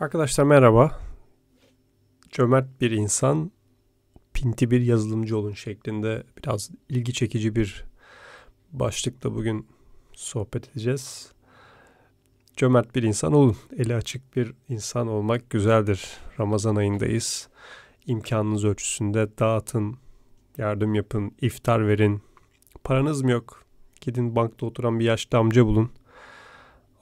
Arkadaşlar merhaba. Cömert bir insan, pinti bir yazılımcı olun şeklinde biraz ilgi çekici bir başlıkla bugün sohbet edeceğiz. Cömert bir insan olun. Eli açık bir insan olmak güzeldir. Ramazan ayındayız. İmkanınız ölçüsünde dağıtın, yardım yapın, iftar verin. Paranız mı yok? Gidin bankta oturan bir yaşlı amca bulun.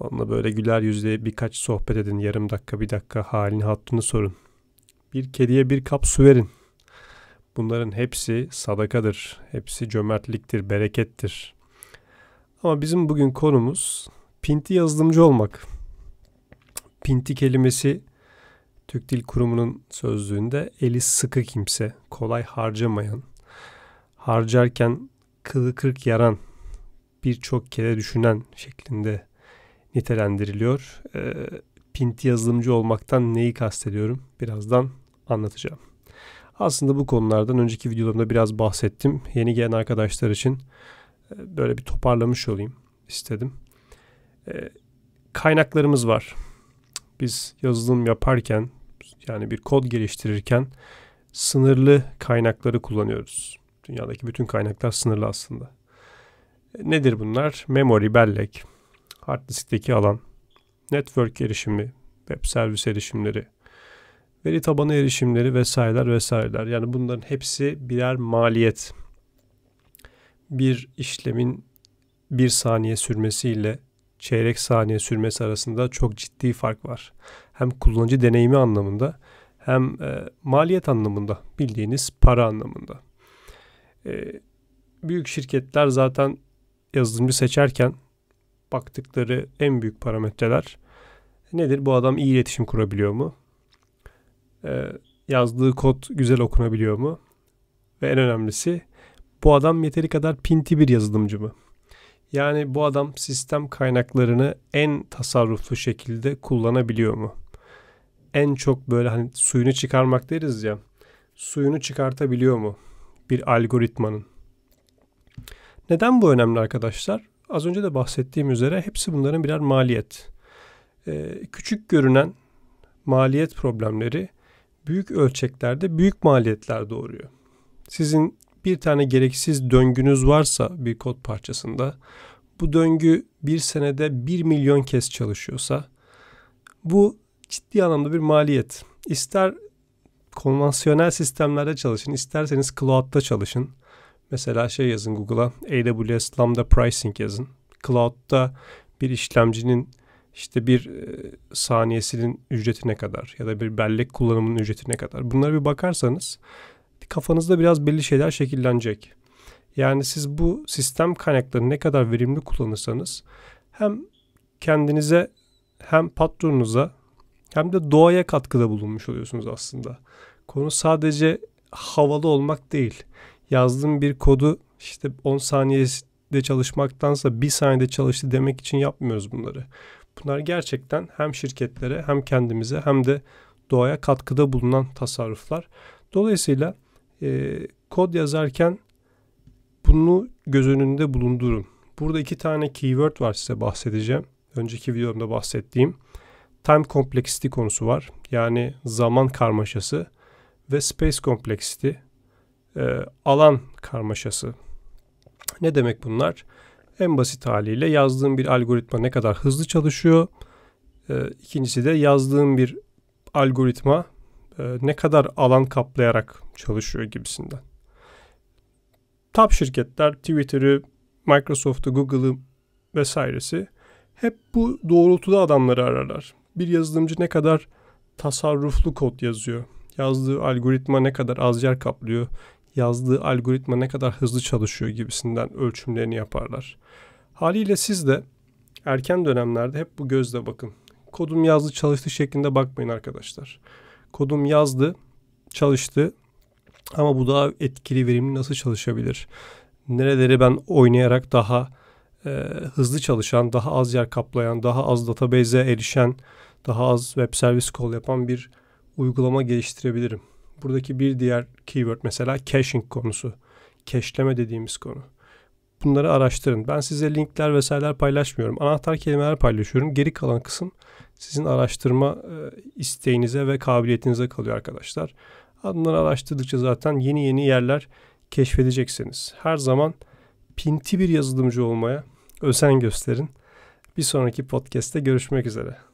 Onunla böyle güler yüzle birkaç sohbet edin. Yarım dakika, bir dakika halini hattını sorun. Bir kediye bir kap su verin. Bunların hepsi sadakadır. Hepsi cömertliktir, berekettir. Ama bizim bugün konumuz pinti yazılımcı olmak. Pinti kelimesi Türk Dil Kurumu'nun sözlüğünde eli sıkı kimse, kolay harcamayan, harcarken kılı kırk yaran, birçok kere düşünen şeklinde nitelendiriliyor. E, pinti yazılımcı olmaktan neyi kastediyorum? Birazdan anlatacağım. Aslında bu konulardan önceki videolarımda biraz bahsettim. Yeni gelen arkadaşlar için e, böyle bir toparlamış olayım istedim. E, kaynaklarımız var. Biz yazılım yaparken yani bir kod geliştirirken sınırlı kaynakları kullanıyoruz. Dünyadaki bütün kaynaklar sınırlı aslında. Nedir bunlar? Memory, bellek, hard diskteki alan, network erişimi, web servis erişimleri, veri tabanı erişimleri vesaireler vesaireler. Yani bunların hepsi birer maliyet. Bir işlemin bir saniye sürmesiyle çeyrek saniye sürmesi arasında çok ciddi fark var. Hem kullanıcı deneyimi anlamında hem e, maliyet anlamında bildiğiniz para anlamında. E, büyük şirketler zaten yazılımcı seçerken baktıkları en büyük parametreler nedir? Bu adam iyi iletişim kurabiliyor mu? Ee, yazdığı kod güzel okunabiliyor mu? Ve en önemlisi bu adam yeteri kadar pinti bir yazılımcı mı? Yani bu adam sistem kaynaklarını en tasarruflu şekilde kullanabiliyor mu? En çok böyle hani suyunu çıkarmak deriz ya. Suyunu çıkartabiliyor mu bir algoritmanın? Neden bu önemli arkadaşlar? Az önce de bahsettiğim üzere hepsi bunların birer maliyet. Ee, küçük görünen maliyet problemleri büyük ölçeklerde büyük maliyetler doğuruyor. Sizin bir tane gereksiz döngünüz varsa bir kod parçasında bu döngü bir senede bir milyon kez çalışıyorsa bu ciddi anlamda bir maliyet. İster konvansiyonel sistemlerde çalışın, isterseniz cloud'da çalışın. Mesela şey yazın Google'a AWS Lambda Pricing yazın. Cloud'da bir işlemcinin işte bir e, saniyesinin ücreti ne kadar ya da bir bellek kullanımının ücreti ne kadar. Bunlara bir bakarsanız kafanızda biraz belli şeyler şekillenecek. Yani siz bu sistem kaynaklarını ne kadar verimli kullanırsanız hem kendinize hem patronunuza hem de doğaya katkıda bulunmuş oluyorsunuz aslında. Konu sadece havalı olmak değil yazdığım bir kodu işte 10 saniyede çalışmaktansa 1 saniyede çalıştı demek için yapmıyoruz bunları. Bunlar gerçekten hem şirketlere hem kendimize hem de doğaya katkıda bulunan tasarruflar. Dolayısıyla e, kod yazarken bunu göz önünde bulundurun. Burada iki tane keyword var size bahsedeceğim. Önceki videomda bahsettiğim time complexity konusu var. Yani zaman karmaşası ve space complexity e, alan karmaşası. Ne demek bunlar? En basit haliyle yazdığım bir algoritma ne kadar hızlı çalışıyor. E, ikincisi de yazdığım bir algoritma e, ne kadar alan kaplayarak çalışıyor gibisinden. Top şirketler Twitter'ı, Microsoft'u, Google'ı vesairesi hep bu doğrultuda adamları ararlar. Bir yazılımcı ne kadar tasarruflu kod yazıyor. Yazdığı algoritma ne kadar az yer kaplıyor yazdığı algoritma ne kadar hızlı çalışıyor gibisinden ölçümlerini yaparlar. Haliyle siz de erken dönemlerde hep bu gözle bakın. Kodum yazdı çalıştı şeklinde bakmayın arkadaşlar. Kodum yazdı, çalıştı ama bu daha etkili, verimli nasıl çalışabilir? Nereleri ben oynayarak daha e, hızlı çalışan, daha az yer kaplayan, daha az database'e erişen, daha az web servis call yapan bir uygulama geliştirebilirim. Buradaki bir diğer keyword mesela caching konusu. Cache'leme dediğimiz konu. Bunları araştırın. Ben size linkler vesaireler paylaşmıyorum. Anahtar kelimeler paylaşıyorum. Geri kalan kısım sizin araştırma e, isteğinize ve kabiliyetinize kalıyor arkadaşlar. Bunları araştırdıkça zaten yeni yeni yerler keşfedeceksiniz. Her zaman pinti bir yazılımcı olmaya özen gösterin. Bir sonraki podcast'te görüşmek üzere.